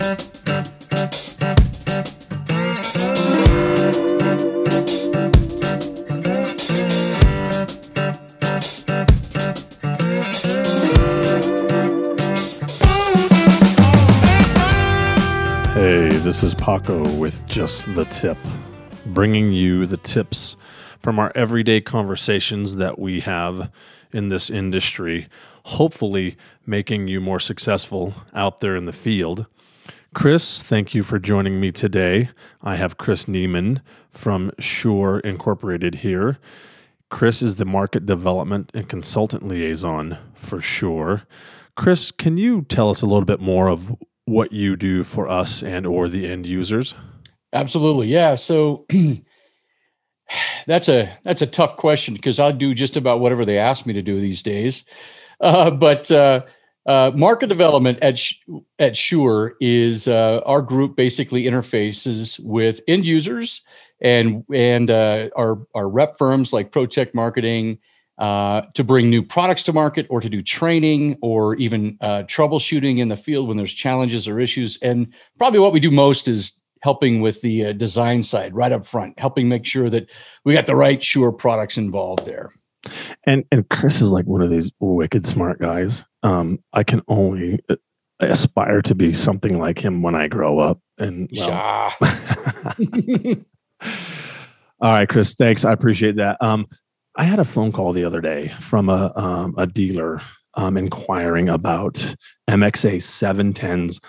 Hey, this is Paco with Just the Tip, bringing you the tips from our everyday conversations that we have in this industry, hopefully making you more successful out there in the field. Chris, thank you for joining me today. I have Chris Neiman from Shure Incorporated here. Chris is the market development and consultant liaison for Shure. Chris, can you tell us a little bit more of what you do for us and or the end users? Absolutely. Yeah. So that's a that's a tough question because I do just about whatever they ask me to do these days. Uh, but uh, uh, market development at at Shure is uh, our group basically interfaces with end users and and uh, our our rep firms like ProTech Marketing, uh, to bring new products to market or to do training or even uh, troubleshooting in the field when there's challenges or issues. And probably what we do most is helping with the uh, design side right up front, helping make sure that we got the right Shure products involved there. And and Chris is like one of these wicked smart guys. Um, I can only uh, aspire to be something like him when I grow up. And well. all right, Chris, thanks. I appreciate that. Um, I had a phone call the other day from a um, a dealer um, inquiring about MXA 710s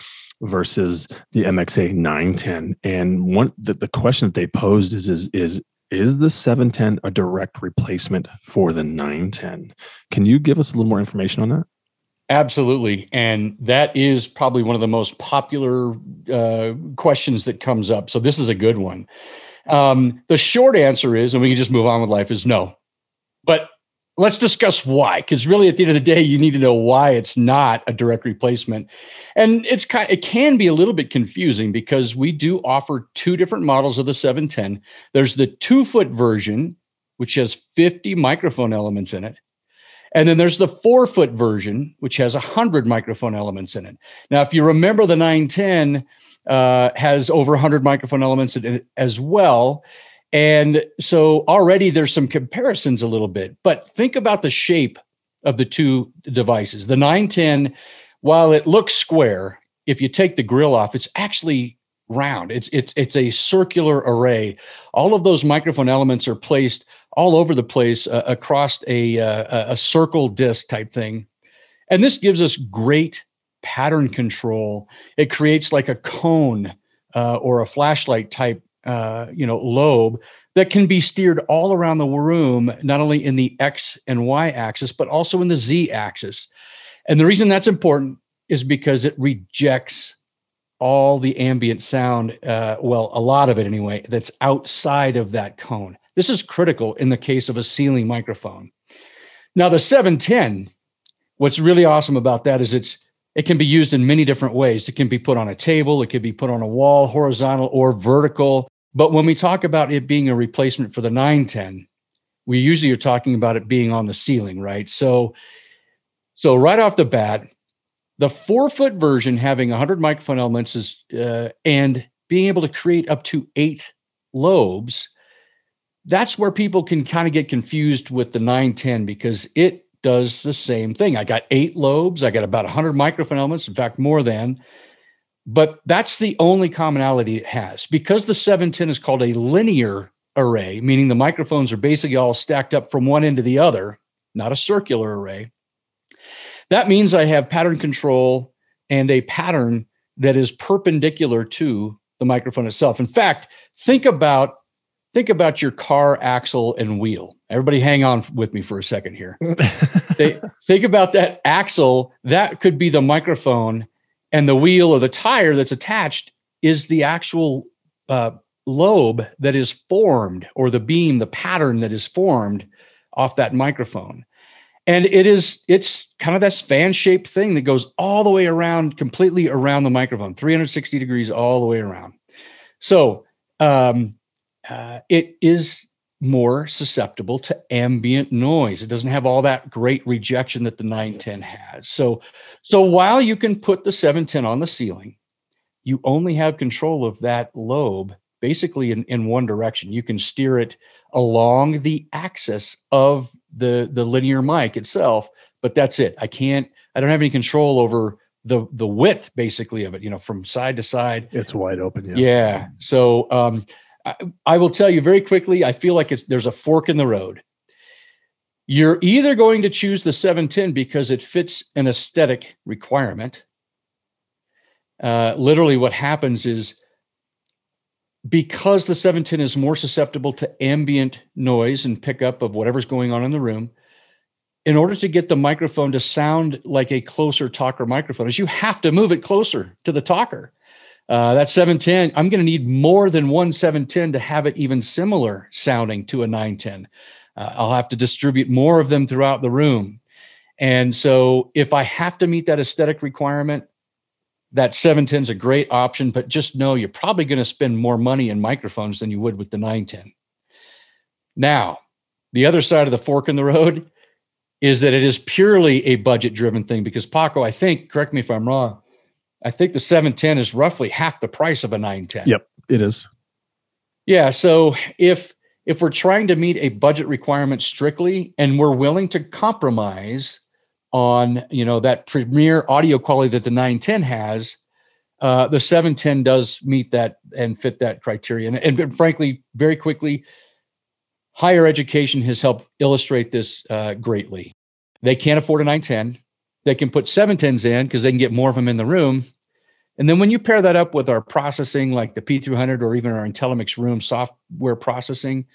versus the MXA 910, and one the, the question that they posed is is is is the 710 a direct replacement for the 910? Can you give us a little more information on that? Absolutely, and that is probably one of the most popular uh, questions that comes up. So this is a good one. Um, the short answer is, and we can just move on with life, is no. But let's discuss why, because really at the end of the day, you need to know why it's not a direct replacement. And it's kind it can be a little bit confusing because we do offer two different models of the 710. There's the two foot version, which has 50 microphone elements in it. And then there's the four foot version, which has 100 microphone elements in it. Now, if you remember, the 910 uh, has over 100 microphone elements as well. And so already there's some comparisons a little bit, but think about the shape of the two devices. The 910, while it looks square, if you take the grill off, it's actually round. It's it's it's a circular array. All of those microphone elements are placed all over the place uh, across a uh, a circle disc type thing, and this gives us great pattern control. It creates like a cone uh, or a flashlight type uh, you know lobe that can be steered all around the room not only in the x and y axis but also in the z axis and the reason that's important is because it rejects all the ambient sound uh, well a lot of it anyway that's outside of that cone this is critical in the case of a ceiling microphone now the 710 what's really awesome about that is it's it can be used in many different ways. It can be put on a table, it could be put on a wall, horizontal or vertical. But when we talk about it being a replacement for the 910, we usually are talking about it being on the ceiling, right? So, so right off the bat, the four foot version having 100 microphone elements is uh, and being able to create up to eight lobes. That's where people can kind of get confused with the 910 because it does the same thing. I got eight lobes. I got about 100 microphone elements, in fact, more than. But that's the only commonality it has. Because the 710 is called a linear array, meaning the microphones are basically all stacked up from one end to the other, not a circular array. That means I have pattern control and a pattern that is perpendicular to the microphone itself. In fact, think about think about your car axle and wheel. Everybody hang on with me for a second here. they, think about that axle. That could be the microphone, and the wheel or the tire that's attached is the actual uh, lobe that is formed, or the beam, the pattern that is formed off that microphone. And it is, it's kind of this fan shaped thing that goes all the way around, completely around the microphone, 360 degrees all the way around. So, um, uh, it is more susceptible to ambient noise. It doesn't have all that great rejection that the 910 has. So, so while you can put the 710 on the ceiling, you only have control of that lobe basically in, in one direction. You can steer it along the axis of the, the linear mic itself, but that's it. I can't, I don't have any control over the the width basically of it, you know, from side to side. It's wide open. Yeah. Yeah. So um, I, I will tell you very quickly, I feel like it's there's a fork in the road. You're either going to choose the 710 because it fits an aesthetic requirement. Uh, literally, what happens is because the 710 is more susceptible to ambient noise and pickup of whatever's going on in the room, in order to get the microphone to sound like a closer talker microphone, is you have to move it closer to the talker. Uh, that 710, I'm going to need more than one 710 to have it even similar sounding to a 910. Uh, I'll have to distribute more of them throughout the room. And so if I have to meet that aesthetic requirement, that 710 is a great option, but just know you're probably going to spend more money in microphones than you would with the 910. Now, the other side of the fork in the road is that it is purely a budget driven thing because Paco, I think, correct me if I'm wrong, I think the 710 is roughly half the price of a 910. Yep, it is. Yeah, so if if we're trying to meet a budget requirement strictly and we're willing to compromise on you know that premier audio quality that the 910 has uh, the 710 does meet that and fit that criteria and, and frankly very quickly higher education has helped illustrate this uh, greatly they can't afford a 910 they can put 710s in because they can get more of them in the room and then when you pair that up with our processing like the p300 or even our IntelliMix room software processing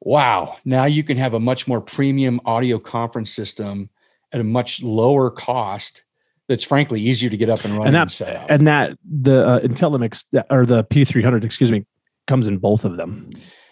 wow now you can have a much more premium audio conference system at a much lower cost that's frankly easier to get up and running and that, and set up. And that the uh, IntelliMix or the P300, excuse me, comes in both of them.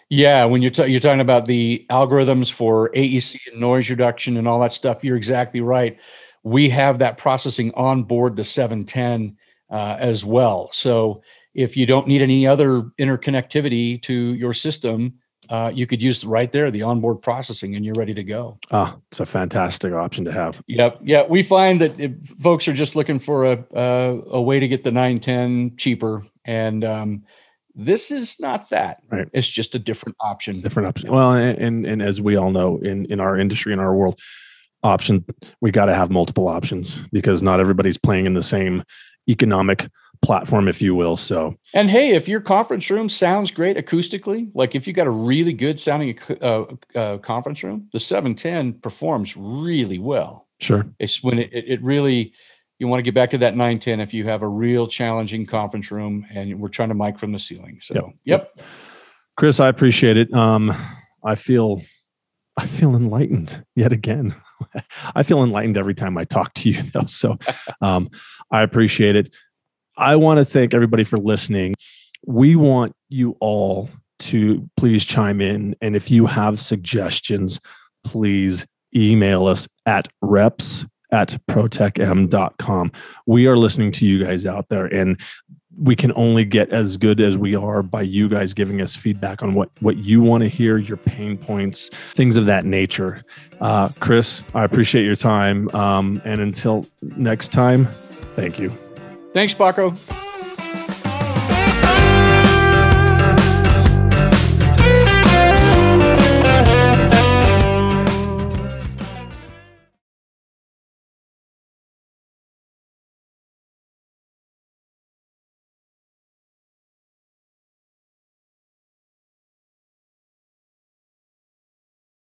Yeah, when you're t- you're talking about the algorithms for AEC and noise reduction and all that stuff, you're exactly right. We have that processing on board the 710 uh, as well. So if you don't need any other interconnectivity to your system, uh, you could use right there the onboard processing and you're ready to go. Ah, it's a fantastic option to have. Yep. Yeah. We find that folks are just looking for a, a, a way to get the 910 cheaper. And um, this is not that. Right. It's just a different option. Different option. Well, and, and, and as we all know in, in our industry, in our world, option, we got to have multiple options because not everybody's playing in the same economic platform, if you will. So, and hey, if your conference room sounds great acoustically, like if you got a really good sounding uh, uh, conference room, the 710 performs really well. Sure. It's when it, it really, you want to get back to that 910 if you have a real challenging conference room and we're trying to mic from the ceiling. So, yep. yep. Chris, I appreciate it. Um, I feel, I feel enlightened yet again. I feel enlightened every time I talk to you, though. So, um, I appreciate it. I want to thank everybody for listening. We want you all to please chime in. And if you have suggestions, please email us at reps at protechm.com. We are listening to you guys out there, and we can only get as good as we are by you guys giving us feedback on what what you want to hear, your pain points, things of that nature. Uh, Chris, I appreciate your time, um, and until next time, thank you. Thanks, Paco.